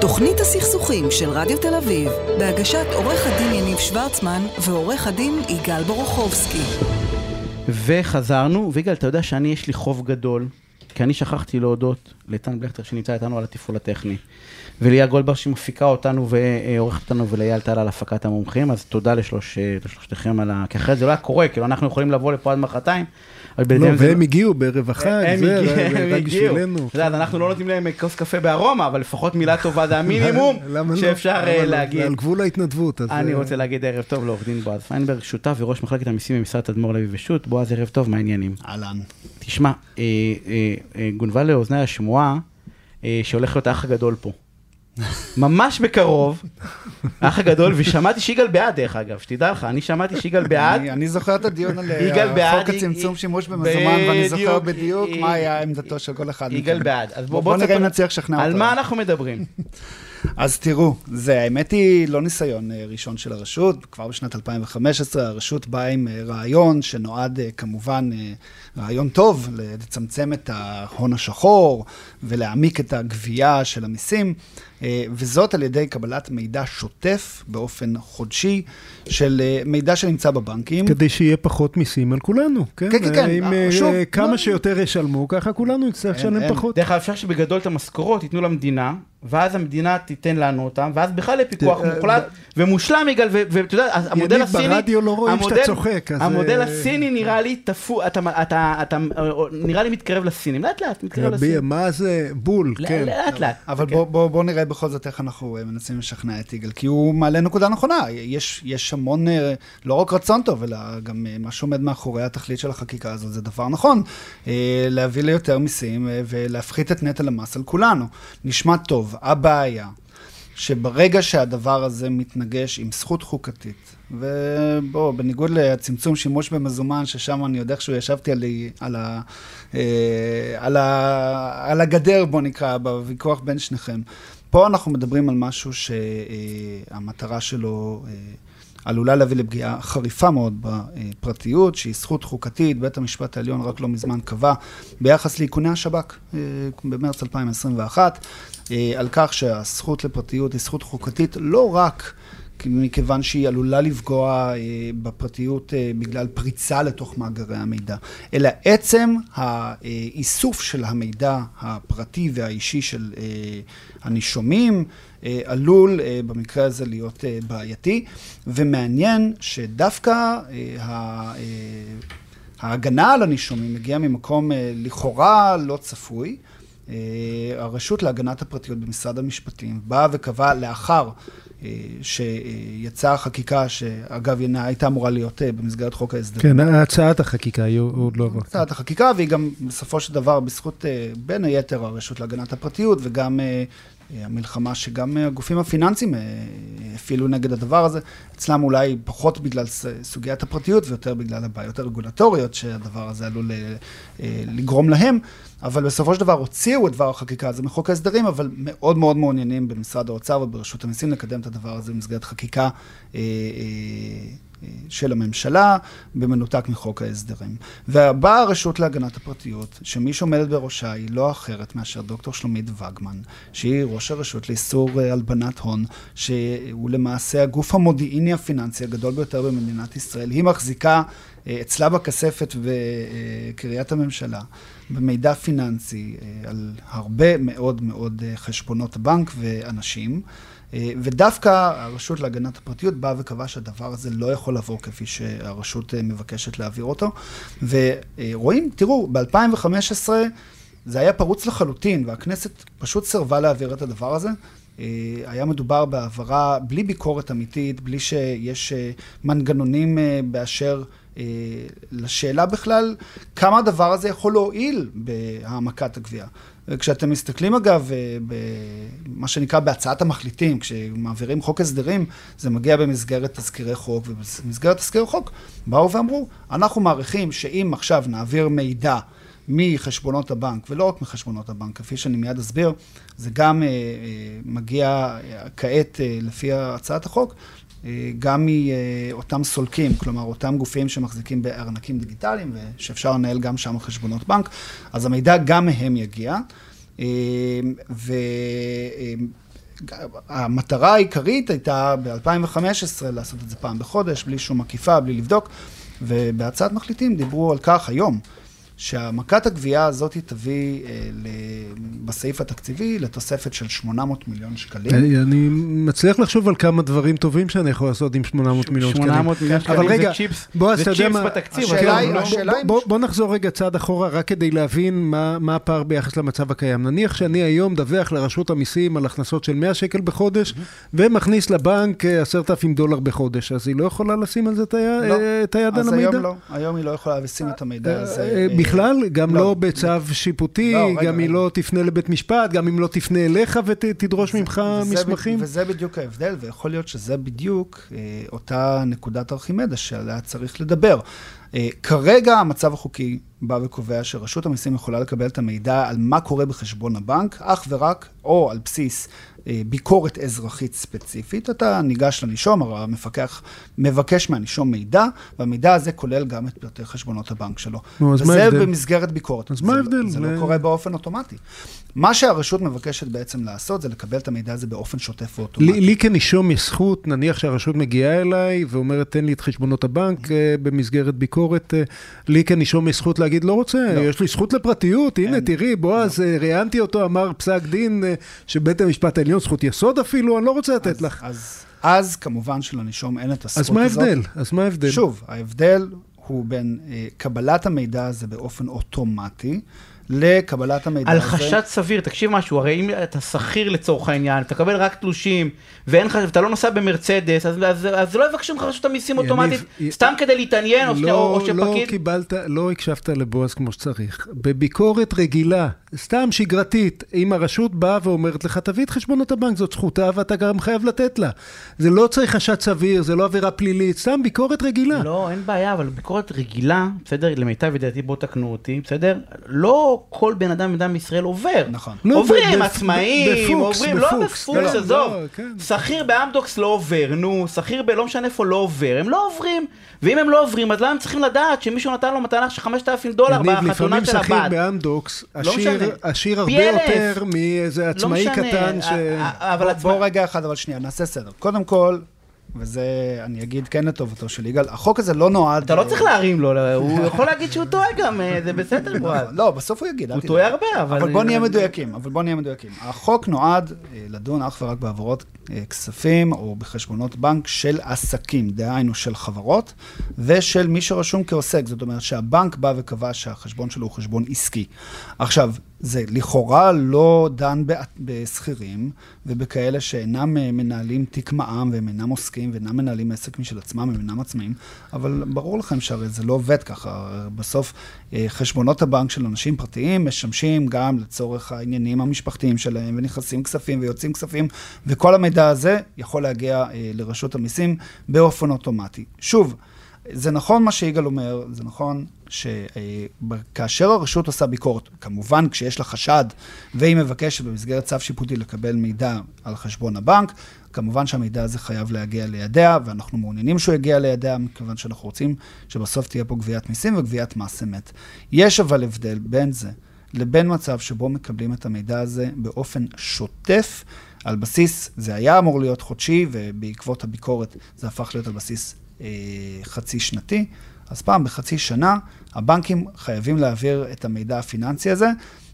תוכנית הסכסוכים של רדיו תל אביב, בהגשת עורך הדין יניב שוורצמן ועורך הדין יגאל בורוכובסקי. וחזרנו, ויגאל, אתה יודע שאני, יש לי חוב גדול, כי אני שכחתי להודות לטן בלכטר שנמצא איתנו על התפעול הטכני, וליה גולדבר שמפיקה אותנו ועורכת אותנו, ולאייל טל על הפקת המומחים, אז תודה לשלוש, לשלושתכם על ה... כי אחרת זה לא היה קורה, כאילו אנחנו יכולים לבוא לפה עד מחרתיים. לא, והם הגיעו בערב החג, זה רק בשבילנו. אתה יודע, אנחנו לא נותנים להם כוס קפה בארומה, אבל לפחות מילה טובה זה המינימום שאפשר להגיד. על גבול ההתנדבות. אני רוצה להגיד ערב טוב לעורך דין בועז פיינברג, שותף וראש מחלקת המיסים במשרד תדמור לוי ושות'. בועז, ערב טוב, מה העניינים? אהלן. תשמע, גונבה לאוזני השמועה שהולך להיות האח הגדול פה. ממש בקרוב, האח הגדול, ושמעתי שיגאל בעד דרך אגב, שתדע לך, אני שמעתי שיגאל בעד. אני זוכר את הדיון על חוק הצמצום שימוש במזומן, ואני זוכר בדיוק מה היה עמדתו של כל אחד. יגאל בעד. אז בואו נראה אם נצליח לשכנע אותו. על מה אנחנו מדברים? אז תראו, זה האמת היא לא ניסיון ראשון של הרשות, כבר בשנת 2015 הרשות באה עם רעיון שנועד כמובן, רעיון טוב, לצמצם את ההון השחור ולהעמיק את הגבייה של המיסים, וזאת על ידי קבלת מידע שוטף באופן חודשי של מידע שנמצא בבנקים. כדי שיהיה פחות מיסים על כולנו, כן? כן, כן, כן. אם שוב, כמה לא... שיותר ישלמו, ככה כולנו נצטרך לשלם פחות. דרך אגב, אפשר שבגדול את המשכורות ייתנו למדינה. ואז המדינה תיתן לנו אותם, ואז בכלל יהיה פיקוח מוחלט ומושלם, יגאל, ואתה יודע, המודל הסיני... יניב, ברדיו לא רואים שאתה צוחק, אז... המודל הסיני נראה לי תפו... אתה נראה לי מתקרב לסינים, לאט לאט, מתקרב לסינים. מה זה? בול, כן. לאט לאט. אבל בואו נראה בכל זאת איך אנחנו מנסים לשכנע את יגאל, כי הוא מעלה נקודה נכונה. יש המון, לא רק רצון טוב, אלא גם מה שעומד מאחורי התכלית של החקיקה הזאת, זה דבר נכון. להביא ליותר מיסים ולהפחית את נטל המס על כולנו. נשמע טוב. הבעיה, שברגע שהדבר הזה מתנגש עם זכות חוקתית, ובואו, בניגוד לצמצום שימוש במזומן, ששם אני יודע שהוא ישבתי על, על, ה, על, ה, על הגדר, בוא נקרא, בוויכוח בין שניכם. פה אנחנו מדברים על משהו שהמטרה שלו עלולה להביא לפגיעה חריפה מאוד בפרטיות, שהיא זכות חוקתית, בית המשפט העליון רק לא מזמן קבע ביחס לאיכוני השב"כ במרץ 2021, על כך שהזכות לפרטיות היא זכות חוקתית לא רק מכיוון שהיא עלולה לפגוע בפרטיות בגלל פריצה לתוך מאגרי המידע, אלא עצם האיסוף של המידע הפרטי והאישי של הנישומים עלול במקרה הזה להיות בעייתי, ומעניין שדווקא ההגנה על הנישומים מגיעה ממקום לכאורה לא צפוי. הרשות להגנת הפרטיות במשרד המשפטים באה וקבעה לאחר שיצאה החקיקה, שאגב הייתה אמורה להיות במסגרת חוק ההסדרים. כן, הצעת החקיקה היא עוד לא עברה. הצעת החקיקה, והיא גם בסופו של דבר בזכות בין היתר הרשות להגנת הפרטיות וגם המלחמה שגם הגופים הפיננסיים הפעילו נגד הדבר הזה, אצלם אולי פחות בגלל סוגיית הפרטיות ויותר בגלל הבעיות הרגולטוריות שהדבר הזה עלול לגרום להם, אבל בסופו של דבר הוציאו את דבר החקיקה הזה מחוק ההסדרים, אבל מאוד מאוד מעוניינים במשרד האוצר וברשות המיסים לקדם את הדבר הזה במסגרת חקיקה של הממשלה, במנותק מחוק ההסדרים. ובאה הרשות להגנת הפרטיות, שמי שעומדת בראשה היא לא אחרת מאשר דוקטור שלומית וגמן, שהיא ראש הרשות לאיסור הלבנת הון, שהוא למעשה הגוף המודיעיני הפיננסי הגדול ביותר במדינת ישראל. היא מחזיקה אצלה בכספת בקריית הממשלה, במידע פיננסי על הרבה מאוד מאוד חשבונות בנק ואנשים. ודווקא הרשות להגנת הפרטיות באה וקבעה שהדבר הזה לא יכול לעבור כפי שהרשות מבקשת להעביר אותו. ורואים, תראו, ב-2015 זה היה פרוץ לחלוטין, והכנסת פשוט סירבה להעביר את הדבר הזה. היה מדובר בהעברה בלי ביקורת אמיתית, בלי שיש מנגנונים באשר לשאלה בכלל, כמה הדבר הזה יכול להועיל בהעמקת הגבייה. וכשאתם מסתכלים אגב, מה שנקרא בהצעת המחליטים, כשמעבירים חוק הסדרים, זה מגיע במסגרת תזכירי חוק, ובמסגרת תזכירי חוק באו ואמרו, אנחנו מעריכים שאם עכשיו נעביר מידע מחשבונות הבנק, ולא רק מחשבונות הבנק, כפי שאני מיד אסביר, זה גם מגיע כעת לפי הצעת החוק, גם מאותם סולקים, כלומר אותם גופים שמחזיקים בארנקים דיגיטליים ושאפשר לנהל גם שם חשבונות בנק, אז המידע גם מהם יגיע. המטרה העיקרית הייתה ב-2015 לעשות את זה פעם בחודש, בלי שום עקיפה, בלי לבדוק, ובהצעת מחליטים דיברו על כך היום. שהמכת הגבייה הזאת תביא אה, בסעיף התקציבי לתוספת של 800 מיליון שקלים. אני, אני מצליח לחשוב על כמה דברים טובים שאני יכול לעשות עם 800 מיליון שקלים. 800 מיליון שקלים אבל רגע, זה צ'יפס, בוא, זה צ'יפס מה- בתקציב. השאלה אבל היא- לא- השאלה בוא, בוא, בוא נחזור רגע צעד אחורה, רק כדי להבין מה, מה הפער ביחס למצב הקיים. נניח שאני היום מדווח לרשות המיסים על הכנסות של 100 שקל בחודש, ומכניס לבנק אה, 10,000 דולר בחודש, אז היא לא יכולה לשים על זה את היד, לא. אה, את היד על אז המידע? היום לא, היום היא לא יכולה לשים את המידע הזה. בכלל, גם לא. לא בצו שיפוטי, לא, רגע, גם היא רגע. לא תפנה לבית משפט, גם אם לא תפנה אליך ותדרוש ממך וזה מסמכים. וזה בדיוק ההבדל, ויכול להיות שזה בדיוק אה, אותה נקודת ארכימדס שעליה צריך לדבר. אה, כרגע המצב החוקי בא וקובע שרשות המיסים יכולה לקבל את המידע על מה קורה בחשבון הבנק, אך ורק או על בסיס ביקורת אזרחית ספציפית. אתה ניגש לנישום, המפקח מבקש מהנישום מידע, והמידע הזה כולל גם את פרטי חשבונות הבנק שלו. נו, אז מה וזה ההבדל? במסגרת ביקורת. אז זה מה לא- ההבדל? זה לא קורה באופן אוטומטי. מה שהרשות מבקשת בעצם לעשות זה לקבל את המידע הזה באופן שוטף ואוטומטי. לי, לי כנישום יש זכות, נניח שהרשות מגיעה אליי ואומרת, תן לי את חשבונות הבנק אה, במסגרת ביקורת, אה, לי כנישום יש זכות להגיד, לא רוצה, לא. יש לי זכות לפרטיות, הנה. תראי, בועז, אה, ראיינתי אותו, אמר פסק דין אה, שבית המשפט העליון, זכות יסוד אפילו, אני לא רוצה לתת אז, לך. אז, אז כמובן שלנישום אין את הזכות אז מה הזאת. ההבדל? אז מה ההבדל? שוב, ההבדל הוא בין אה, קבלת המידע הזה באופן אוטומטי, לקבלת המידע על הזה. חשד סביר, תקשיב משהו, הרי אם אתה שכיר לצורך העניין, אתה מקבל רק תלושים, ואין לך, ואתה לא נוסע במרצדס, אז, אז, אז לא יבקשו ממך רשות המיסים יניב, אוטומטית, י- סתם כדי להתעניין, או, שני- או, או לא, לא שפקיד... קיבלת, לא הקשבת לבועז כמו שצריך. בביקורת רגילה, סתם שגרתית, אם הרשות באה ואומרת לך, תביא את חשבונות הבנק, זאת זכותה ואתה גם חייב לתת לה. זה לא צריך חשד סביר, זה לא עבירה פלילית, סתם ביקורת רגילה. לא, אין בעיה, אבל ביקורת רגילה, בסדר, למיטב ידיעתי, בואו תקנו אותי, בסדר? לא כל בן אדם בן אדם בישראל עובר. נכון. לא, עוברים ב- ב- עצמאים, בפוקס, עוברים, לא בפוקס, בפוקס, לא, עזוב. לא, כן. שכיר באמדוקס לא עובר, נו, שכיר ב... לא משנה איפה לא עובר, הם לא עוברים. ואם הם לא עוברים, אז למה הם צריכים לדעת שמישהו נתן לו מתנה של 5,000 דולר בחתונה לפעמים של שכיר הבת? באמדוקס, לא עשיר, משנה. עשיר הרבה פי אלף. יותר מאיזה עצמאי לא משנה, קטן ש... אבל בוא, עצמאי... רגע אחד, אבל שנייה, נעשה סדר. קודם כל, וזה, אני אגיד כן לטובתו של יגאל, החוק הזה לא נועד... אתה לא צריך להרים לו, לא, הוא יכול להגיד שהוא טועה גם, אה, זה בסדר, בועז. לא, בסוף הוא יגיד, הוא. טועה הרבה, אבל... אבל בוא נהיה מדויקים, אבל בוא נהיה מדויקים. החוק נועד אה, לדון אך ורק בעברות אה, כספים או בחשבונות בנק של עסקים, דהיינו של חברות, ושל מי שרשום כעוסק. זאת אומרת שהבנק בא וקבע שהחשבון שלו הוא חשבון עסקי. עכשיו, זה לכאורה לא דן בשכירים ובכאלה שאינם אה, מנהלים תיק מע"מ והם אינם עוסקים ואינם מנהלים עסק משל עצמם, הם אינם עצמאים, אבל ברור לכם שהרי זה לא עובד ככה. בסוף אה, חשבונות הבנק של אנשים פרטיים משמשים גם לצורך העניינים המשפחתיים שלהם, ונכנסים כספים ויוצאים כספים, וכל המידע הזה יכול להגיע אה, לרשות המיסים באופן אוטומטי. שוב, זה נכון מה שיגאל אומר, זה נכון שכאשר הרשות עושה ביקורת, כמובן כשיש לה חשד והיא מבקשת במסגרת צו שיפוטי לקבל מידע על חשבון הבנק, כמובן שהמידע הזה חייב להגיע לידיה, ואנחנו מעוניינים שהוא יגיע לידיה, מכיוון שאנחנו רוצים שבסוף תהיה פה גביית מיסים וגביית מס אמת. יש אבל הבדל בין זה לבין מצב שבו מקבלים את המידע הזה באופן שוטף, על בסיס, זה היה אמור להיות חודשי, ובעקבות הביקורת זה הפך להיות על בסיס אה, חצי שנתי. אז פעם בחצי שנה, הבנקים חייבים להעביר את המידע הפיננסי הזה.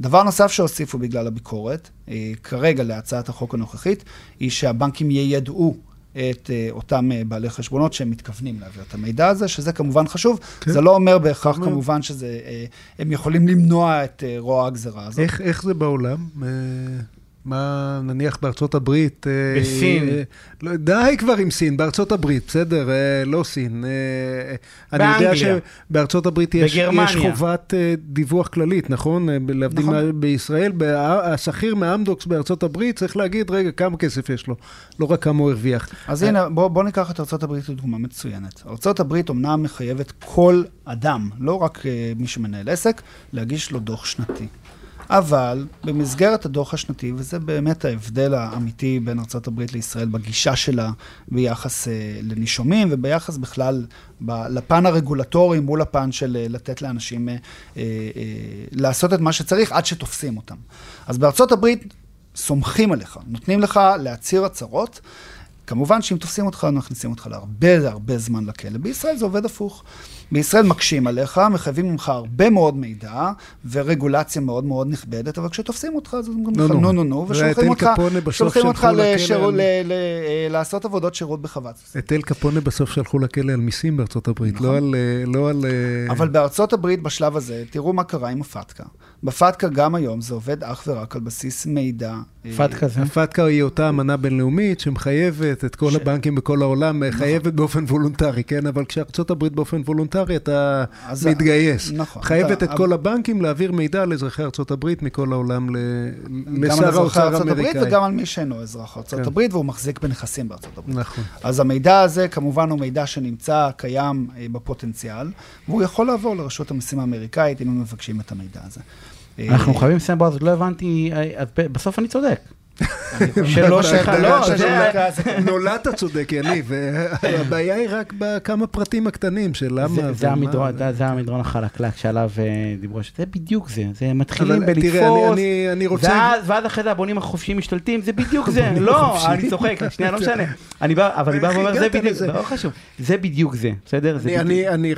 דבר נוסף שהוסיפו בגלל הביקורת, אה, כרגע להצעת החוק הנוכחית, היא שהבנקים יידעו את אה, אותם אה, בעלי חשבונות שהם מתכוונים להעביר את המידע הזה, שזה כמובן חשוב. כן. זה לא אומר בהכרח לא. כמובן שזה, אה, הם יכולים למנוע את אה, רוע הגזרה הזאת. איך, איך זה בעולם? אה, מה, נניח בארצות הברית... אה, בסין. אה, לא, די כבר עם סין, בארצות הברית, בסדר, אה, לא סין. אה, אני יודע באנגליה. שבארצות הברית יש, בגרמניה. יש חובת אה, דיווח כללית, נכון? אה, להבדיל נכון. מה- בישראל, בה- השכיר מאמדוקס בארצות הברית צריך להגיד, רגע, כמה כסף יש לו, לא רק כמה הוא הרוויח. אז הנה, בוא, בוא ניקח את ארה"ב כדוגמה מצוינת. ארה"ב אומנם מחייבת כל אדם, לא רק uh, מי שמנהל עסק, להגיש לו דוח שנתי. אבל במסגרת הדוח השנתי, וזה באמת ההבדל האמיתי בין ארה"ב לישראל בגישה שלה ביחס uh, לנישומים וביחס בכלל ב, לפן הרגולטורי מול הפן של uh, לתת לאנשים uh, uh, לעשות את מה שצריך עד שתופסים אותם. אז הברית סומכים עליך, נותנים לך להצהיר הצהרות. כמובן שאם תופסים אותך, מכניסים אותך להרבה הרבה זמן לכלא. בישראל זה עובד הפוך. בישראל מקשים עליך, מחייבים ממך הרבה מאוד מידע ורגולציה מאוד מאוד נכבדת, אבל כשתופסים אותך, אז אומרים לך נו נו נו, ושולחים אותך, ל, לעשות עבודות שירות בחוות. את אל קפונה בסוף שלחו לכלא על מיסים בארצות הברית, נכון. לא על... לא על אבל בארצות הברית בשלב הזה, תראו מה קרה עם ה- FATCA. ב- FATCA גם היום זה עובד אך ורק על בסיס מידע. FATCA זה? ה- FATCA היא אותה אמנה בינלאומית שמחייבת את כל. הבנקים בכל העולם, נכון. חייבת באופן וולונטרי, כן? אבל כשארצות הברית באופן וולונטרי, אתה מתגייס. נכון. חייבת אתה... את כל הבנקים להעביר מידע לאזרחי ארצות הברית מכל העולם ל... לשר האוצר האמריקאי. וגם על מי שאינו אזרח ארצות כן. הברית, והוא מחזיק בנכסים בארצות הברית. נכון. אז המידע הזה, כמובן, הוא מידע שנמצא, קיים אה, בפוטנציאל, והוא יכול לעבור לרשות המיסים האמריקאית אם הם מבקשים את המידע הזה. אנחנו אה, חייבים לסיים בועז, לא הבנתי, אה, בסוף אני צודק. שלא שלך, לא, נולדת צודק, יניב, הבעיה היא רק בכמה פרטים הקטנים של למה. זה המדרון החלקלק שעליו אה, דיברו, זה. בדיוק זה, זה מתחילים בלתפוס, ואז אחרי זה הבונים החופשיים משתלטים, זה בדיוק זה, לא, אני צוחק, שנייה, לא משנה, אבל אני בא ואומר, זה בדיוק, זה לא חשוב, זה בדיוק זה, בסדר? אני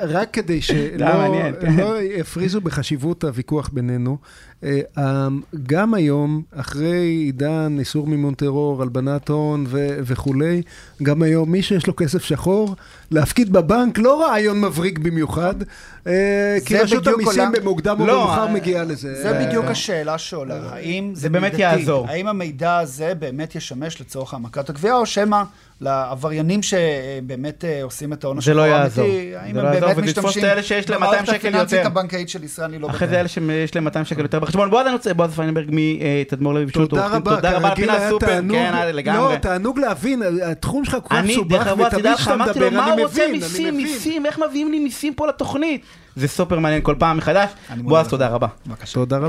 רק כדי שלא יפריזו בחשיבות הוויכוח בינינו, אה, אמ, גם היום, אחרי עידן איסור מימון טרור, הלבנת הון ו- וכולי, גם היום מי שיש לו כסף שחור, להפקיד בבנק לא רעיון מבריק במיוחד, אה, כי רשות המיסים במוקדם או לא, במאוחר אה, מגיעה לזה. זה בדיוק השאלה שעולה, האם זה באמת יעזור? האם המידע הזה באמת ישמש לצורך העמקת הגבייה, או שמא... לעבריינים שבאמת אה, עושים את העונש זה לא יעזור. האם הם באמת משתמשים במערכת הפיננסית הבנקאית של ישראל, אני לא בטוח. אחרי זה אלה שיש להם 200 שקל יותר בחשבון. בוא, אני רוצה, בועז פיינברג מתדמור לוי פשוט. תודה רבה, תודה רבה, פינה סופר, כן, לגמרי. לא, תענוג להבין, התחום שלך כל כך מסובך, ותמיד כשאתה מדבר, אני מבין, מה הוא רוצה מיסים, מיסים, איך מביאים לי מיסים פה לתוכנית? זה סופר מעניין כל פעם מחדש. בועז, תודה רבה. תודה רבה.